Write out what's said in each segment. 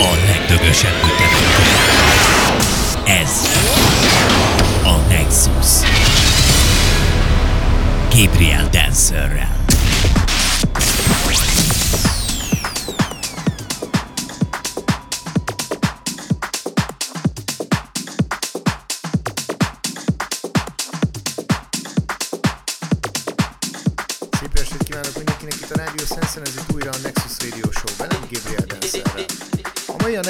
a legdögösebb ütemény. Ez a Nexus. Gabriel Dancerrel.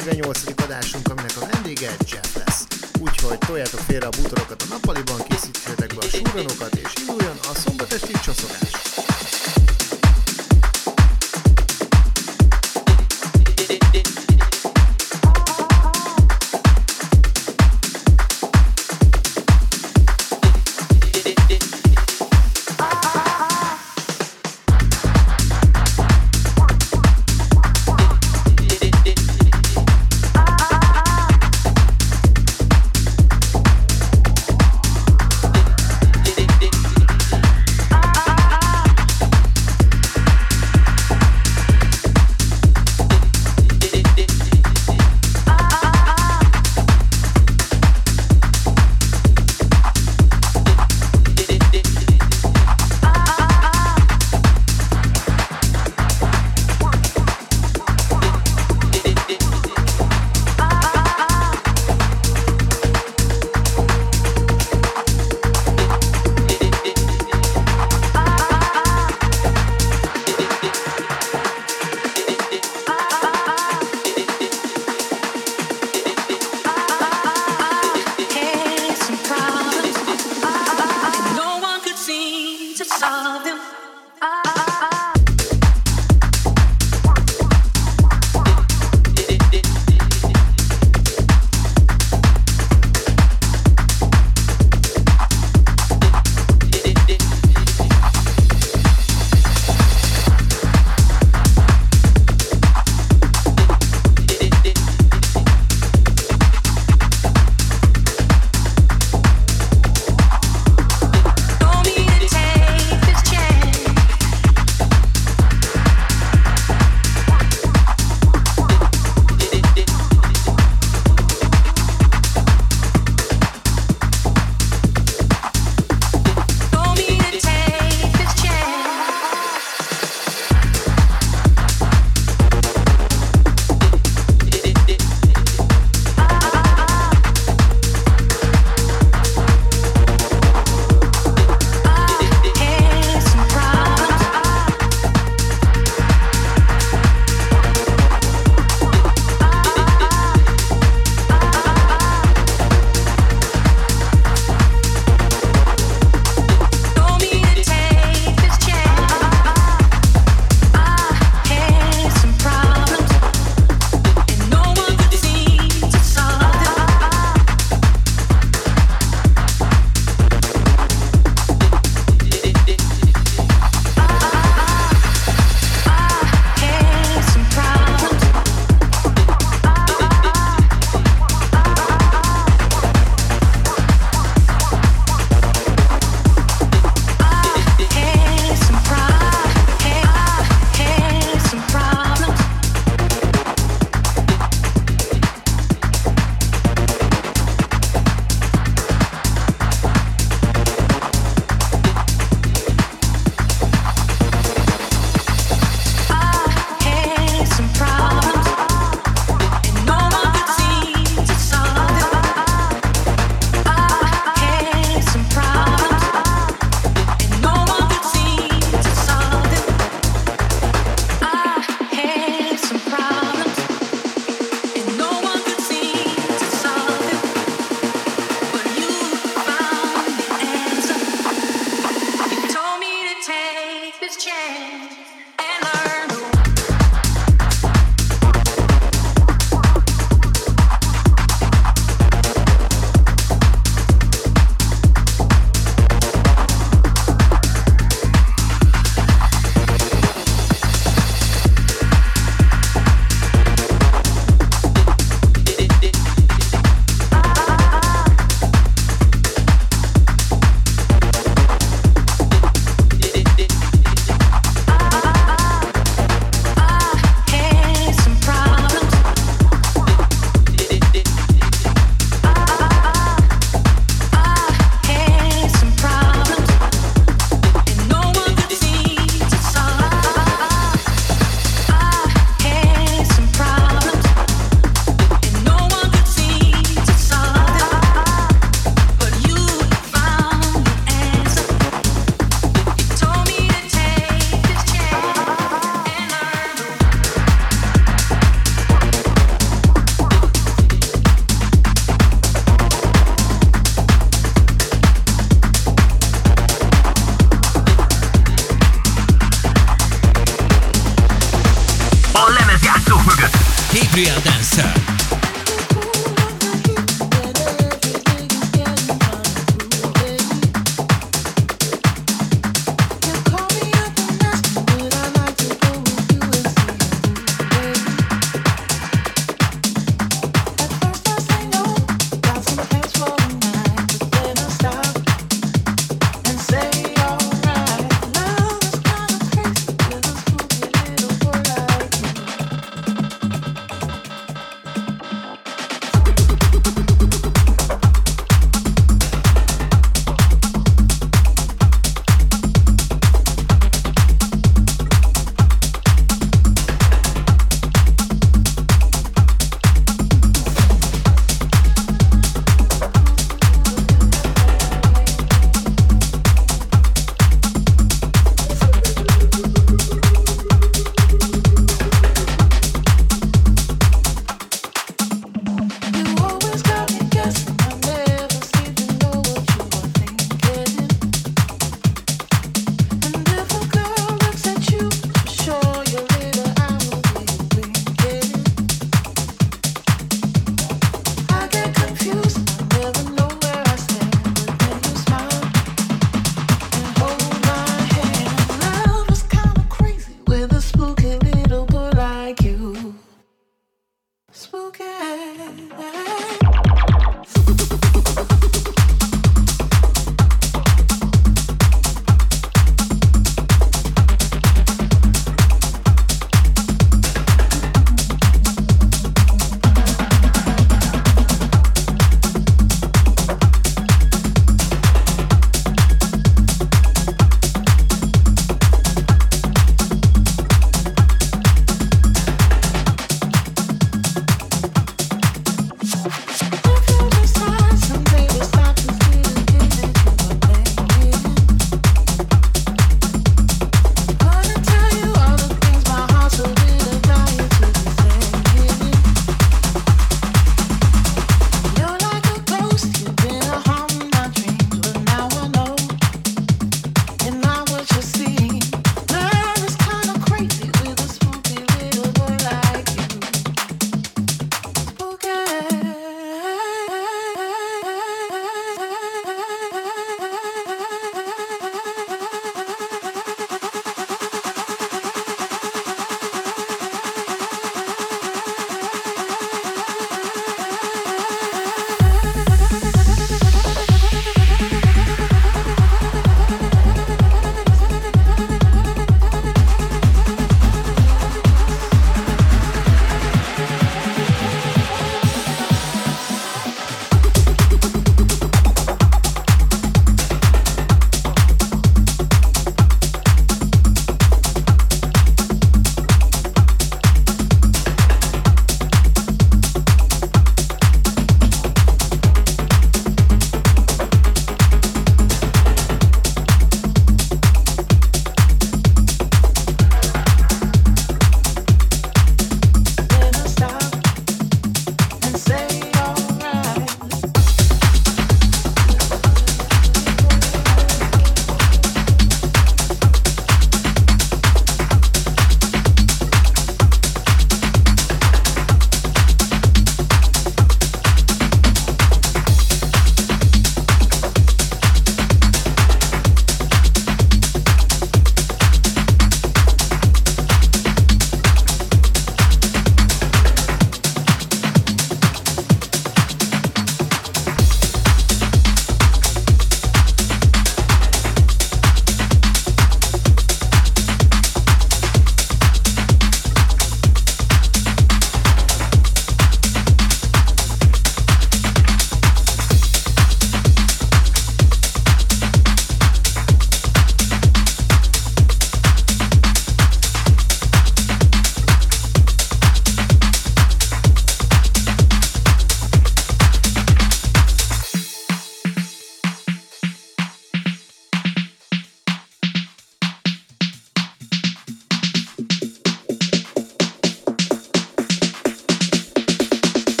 48. adásunk, aminek a vendége Jeff lesz. Úgyhogy toljátok félre a bútorokat a nappaliban, készítsétek be a súranokat,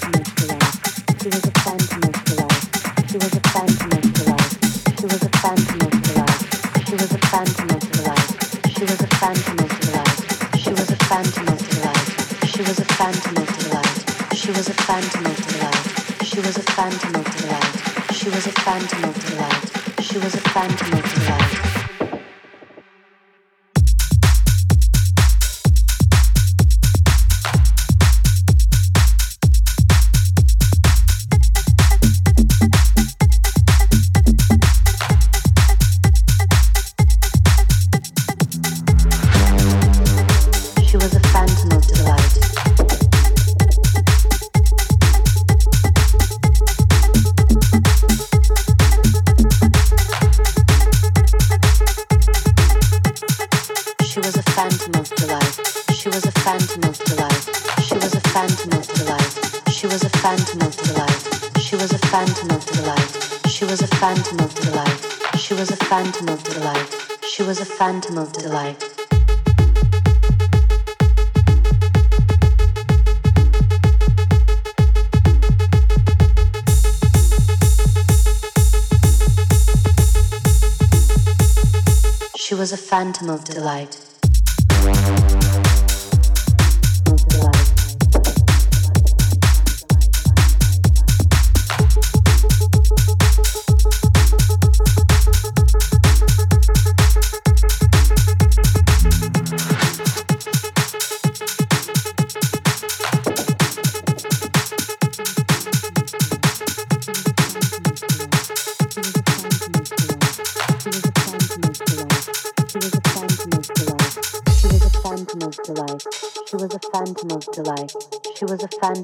She was a phantom of the light. She was a phantom of the light. Of delight.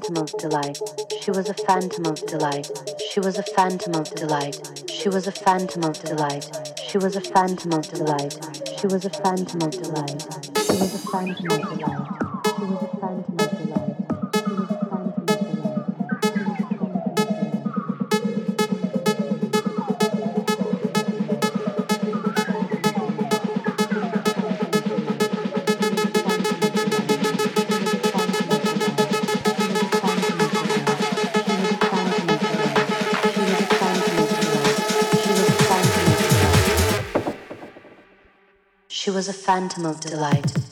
phantom of delight. She was a phantom of delight. She was a phantom of delight. She was a phantom of delight. She was a phantom of delight. She was a phantom of delight. She was a phantom of delight. atom of delight.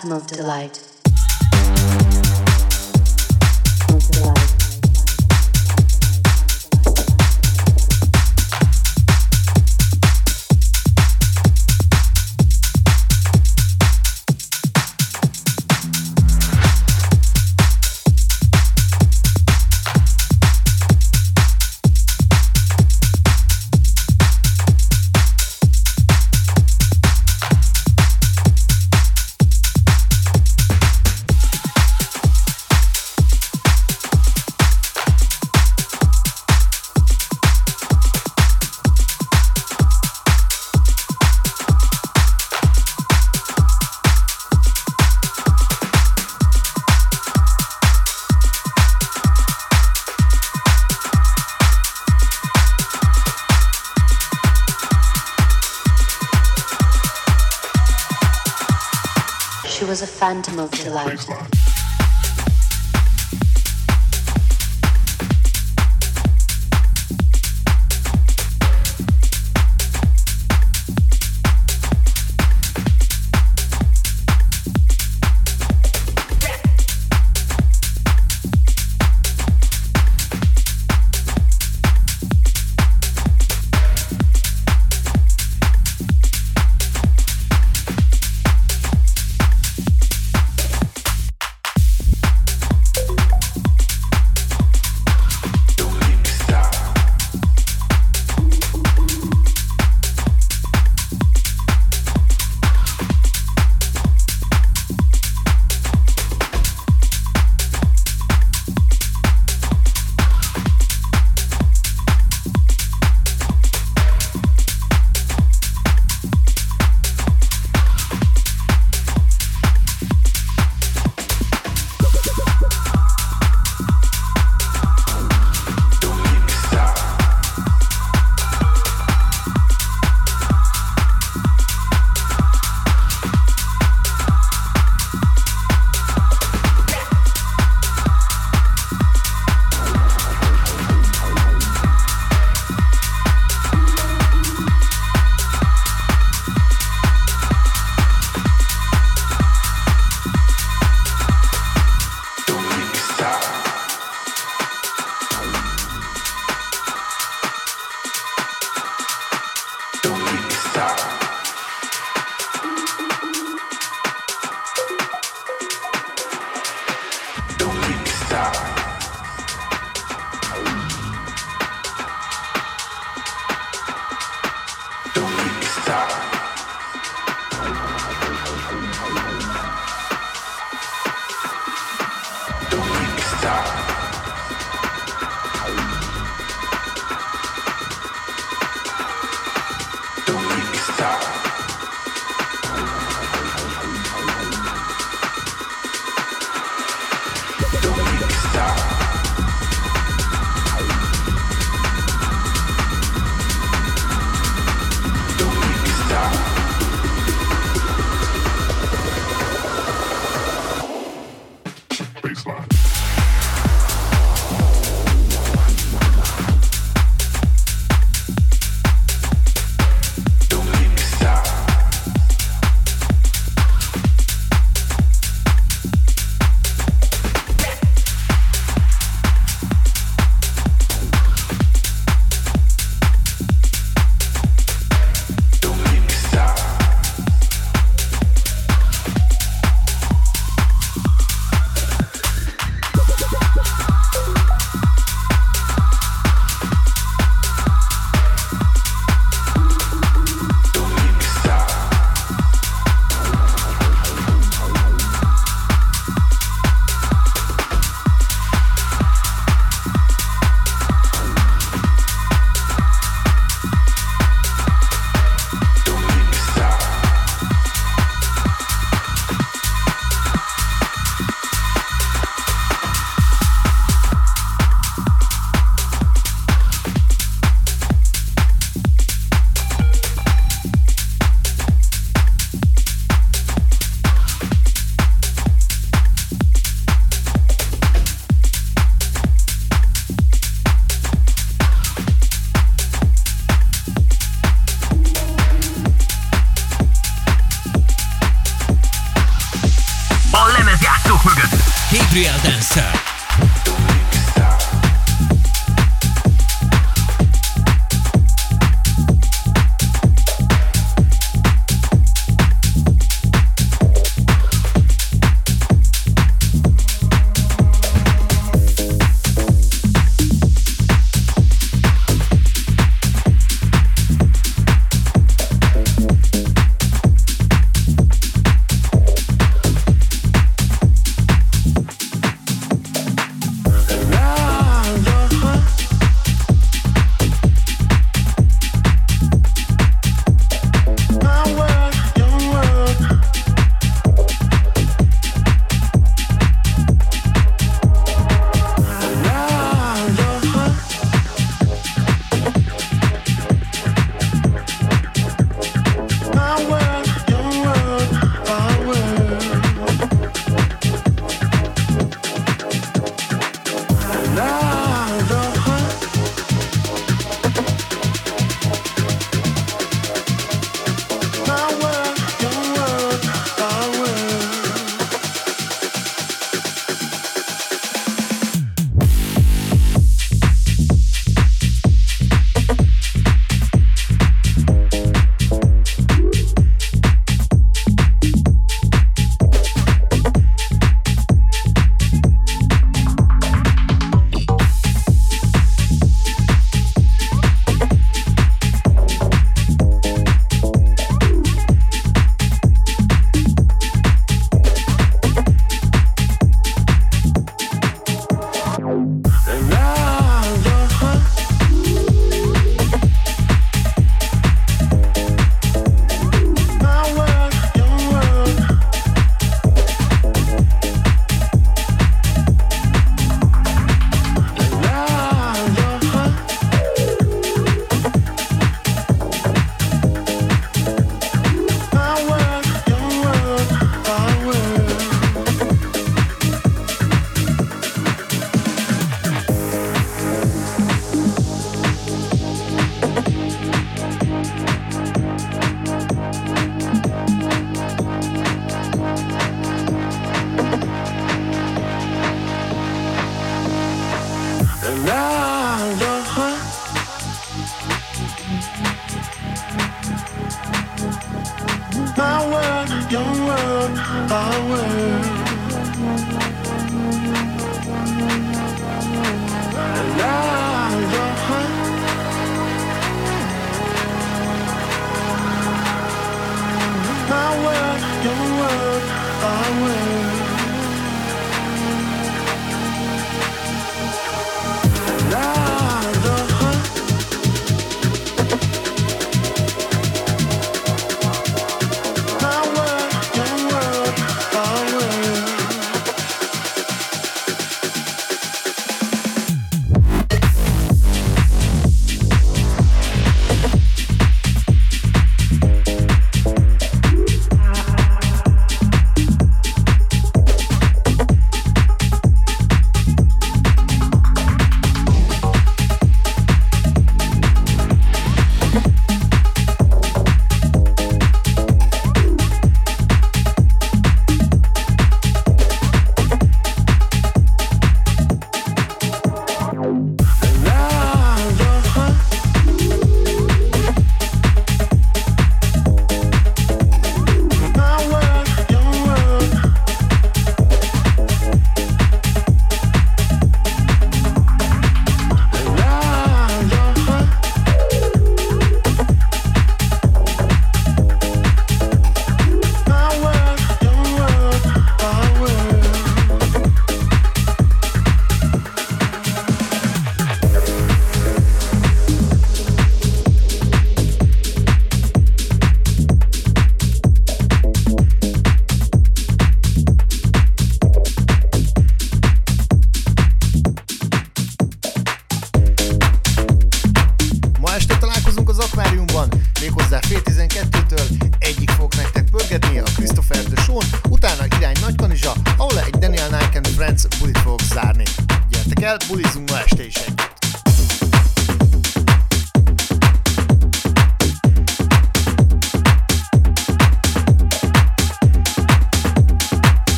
phantom of delight. time to move to life.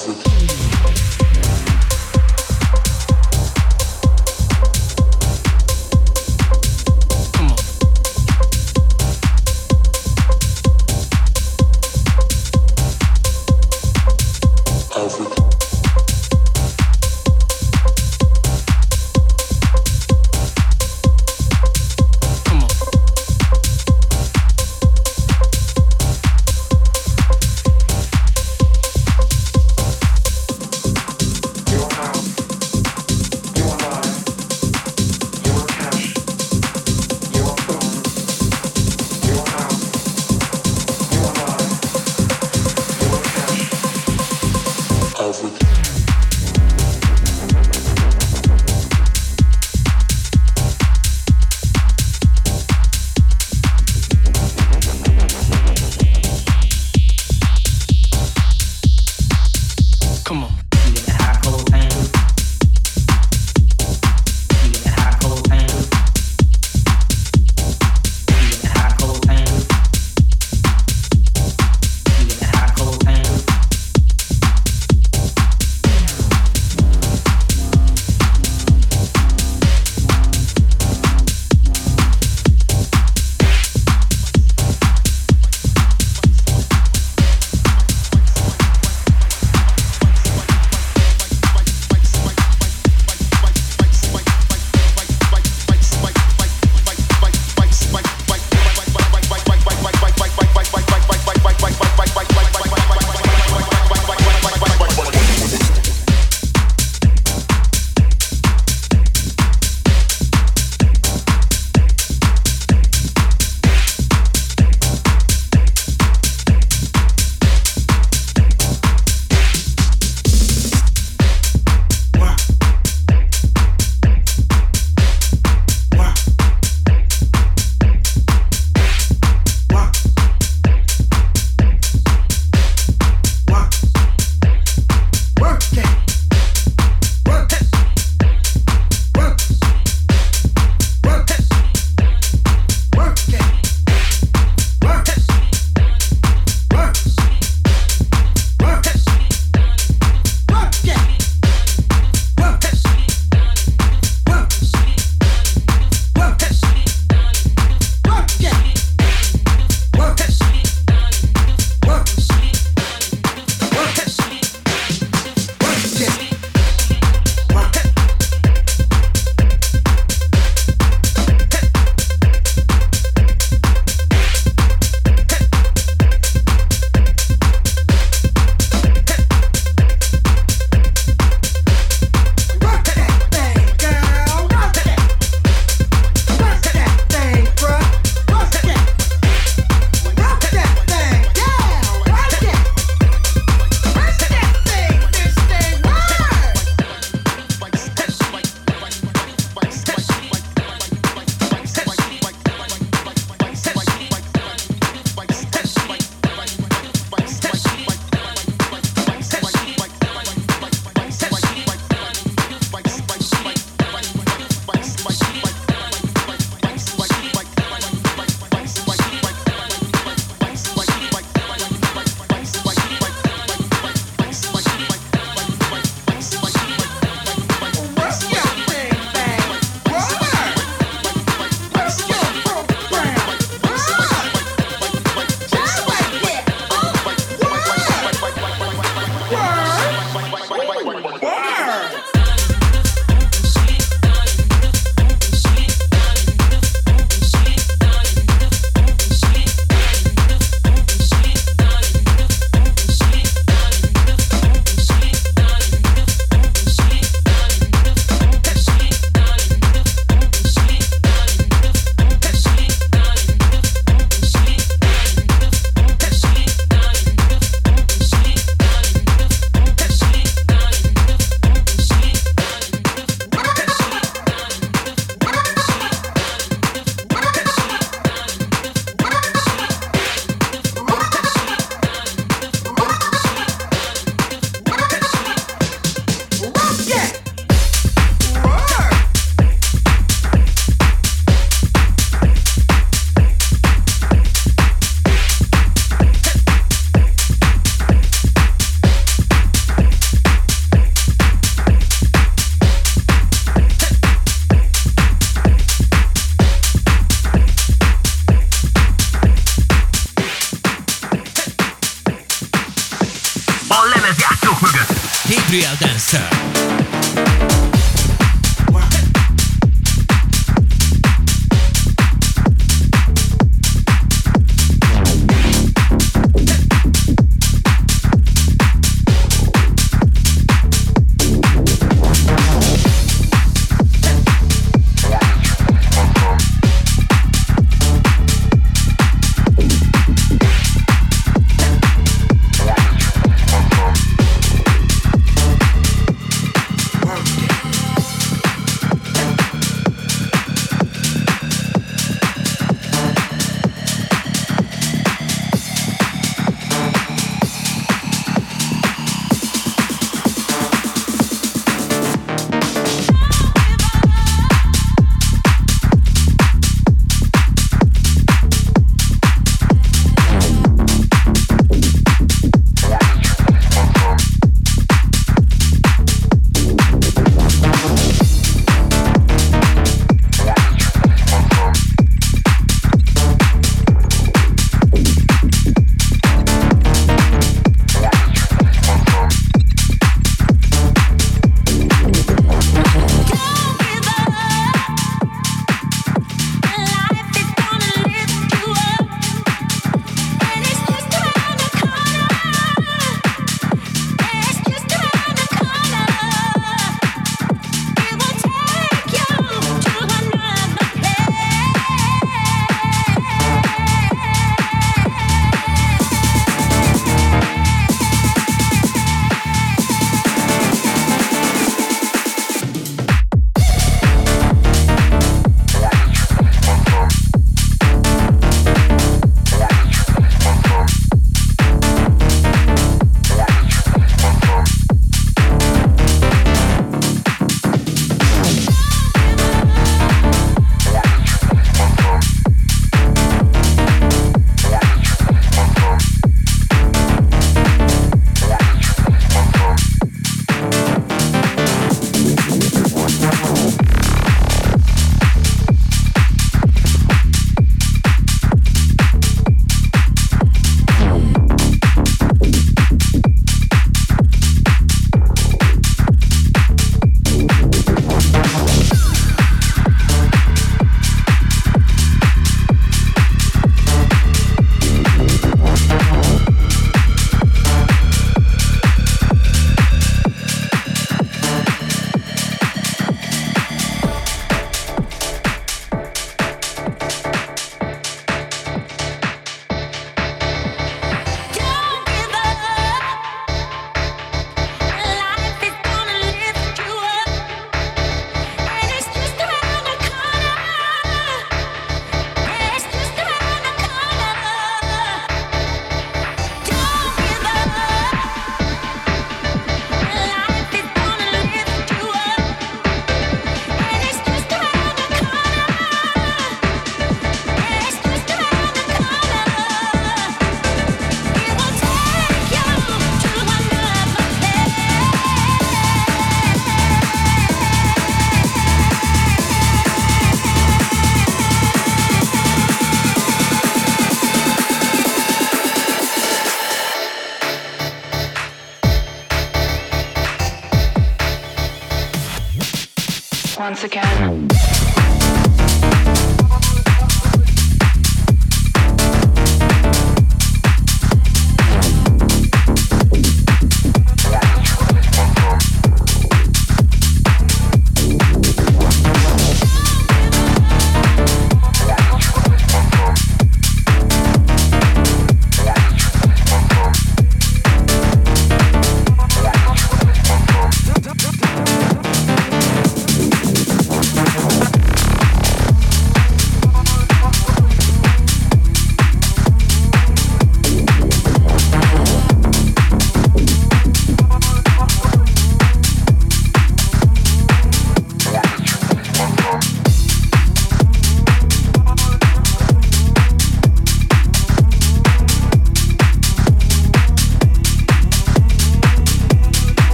thousand.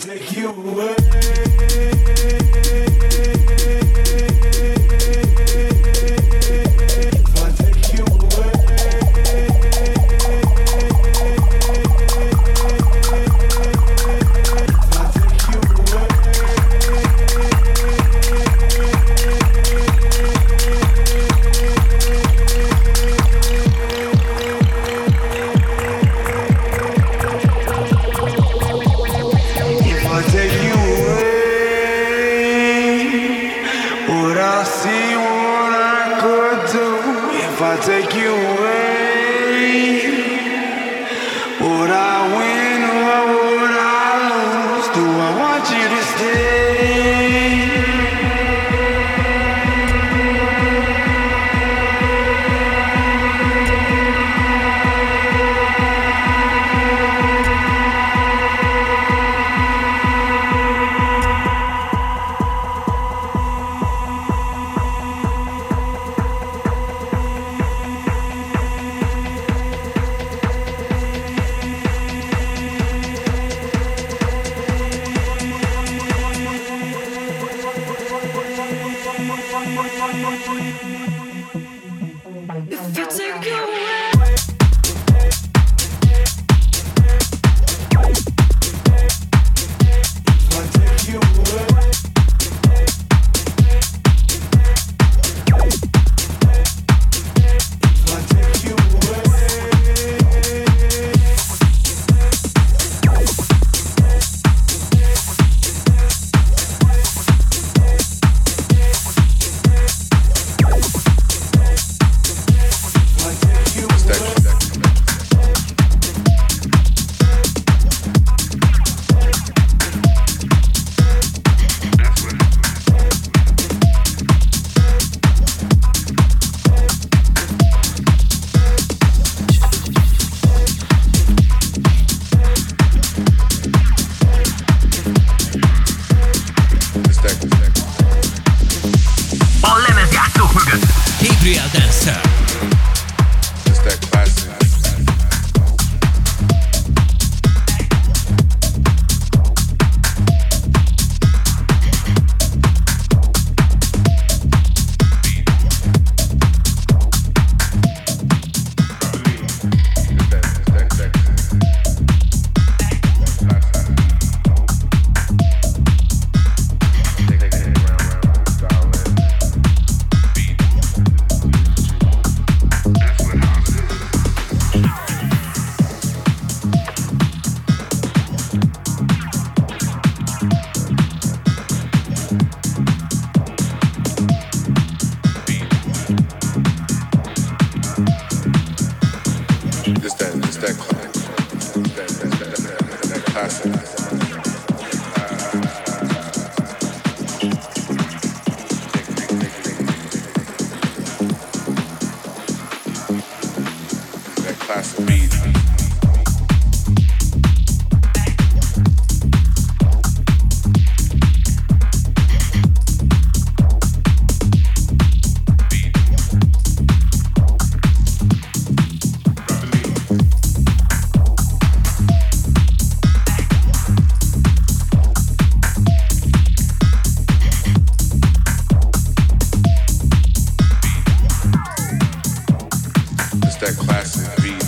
take you away. that classic beat.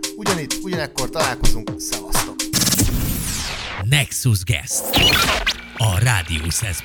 héten, ugyanitt, ugyanekkor találkozunk, szevasztok! Nexus Guest, a Rádió Szesz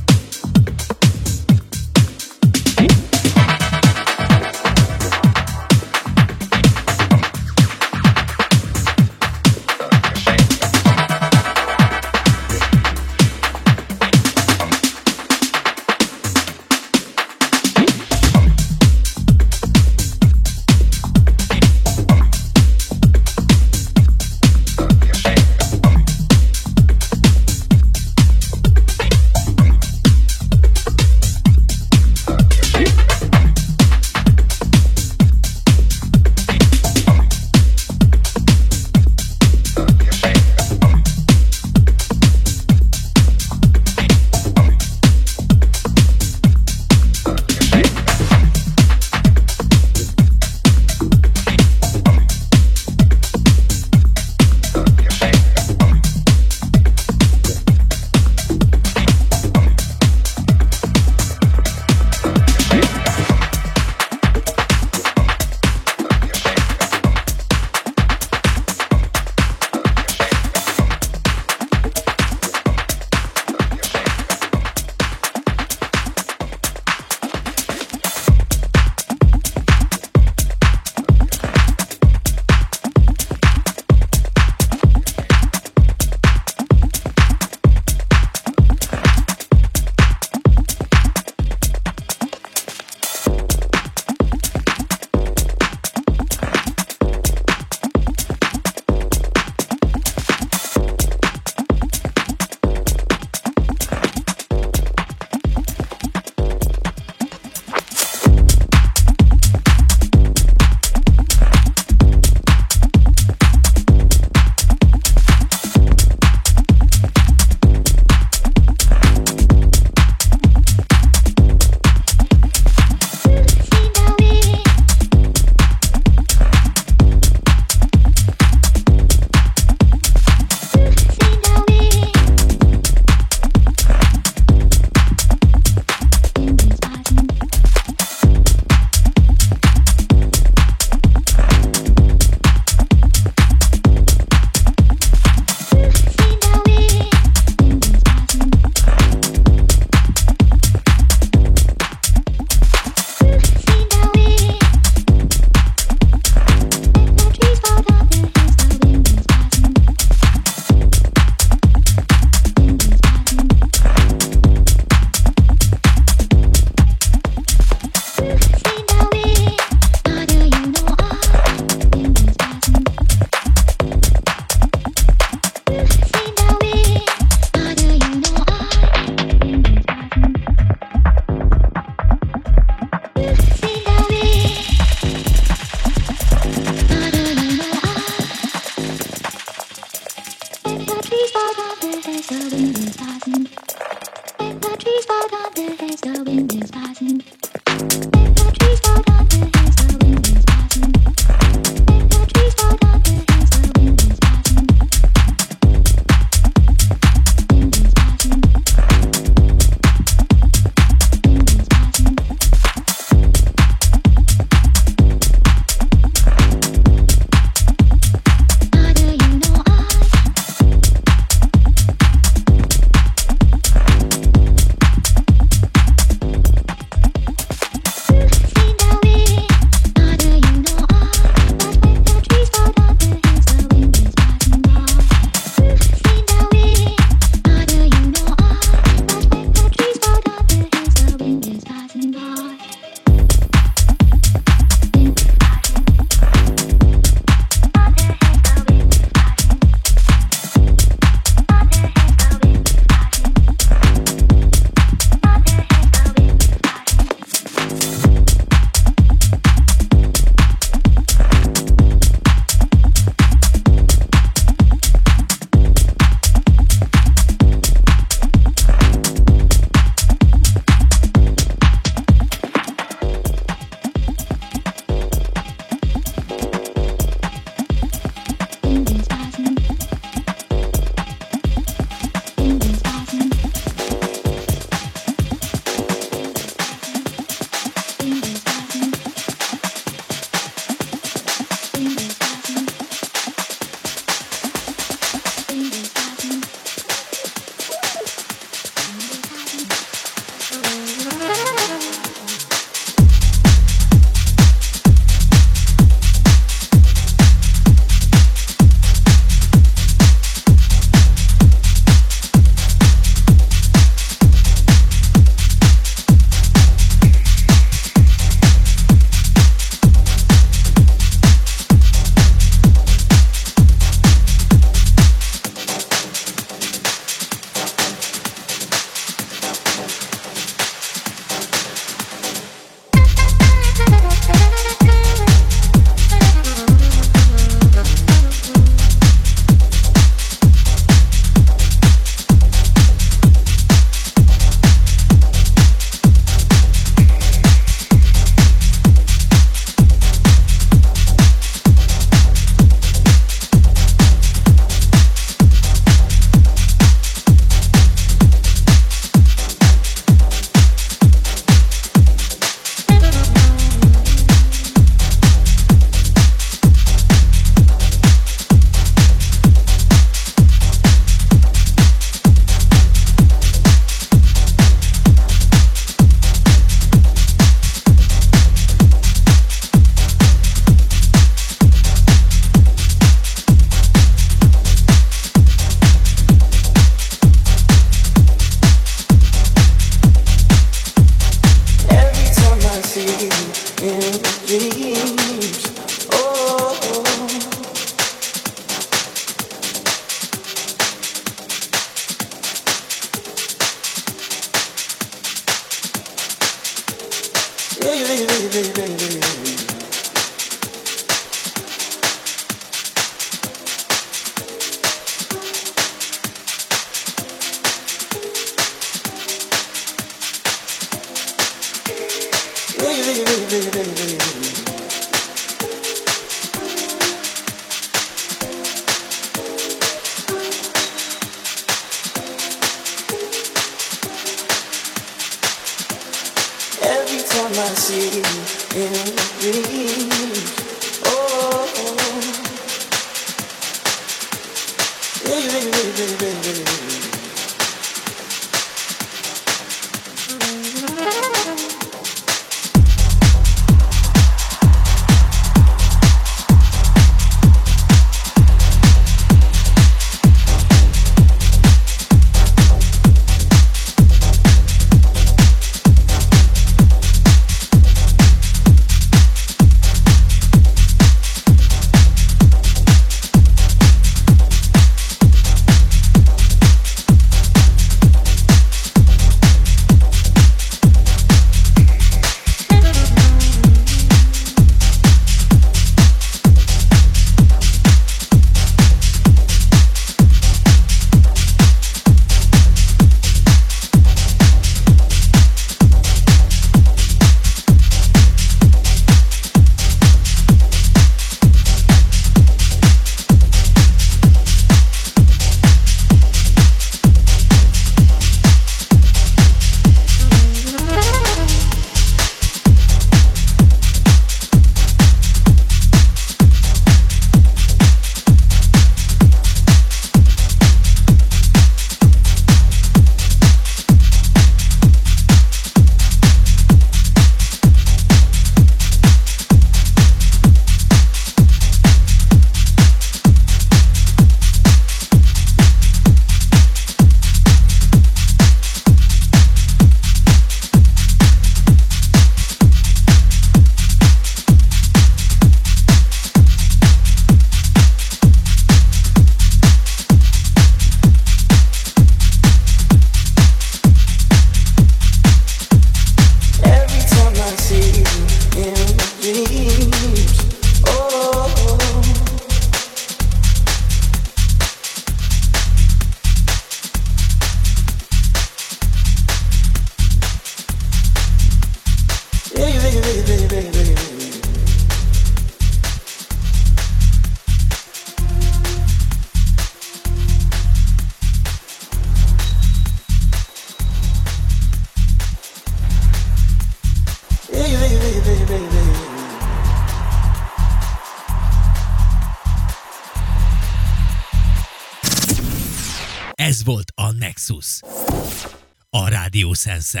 says that.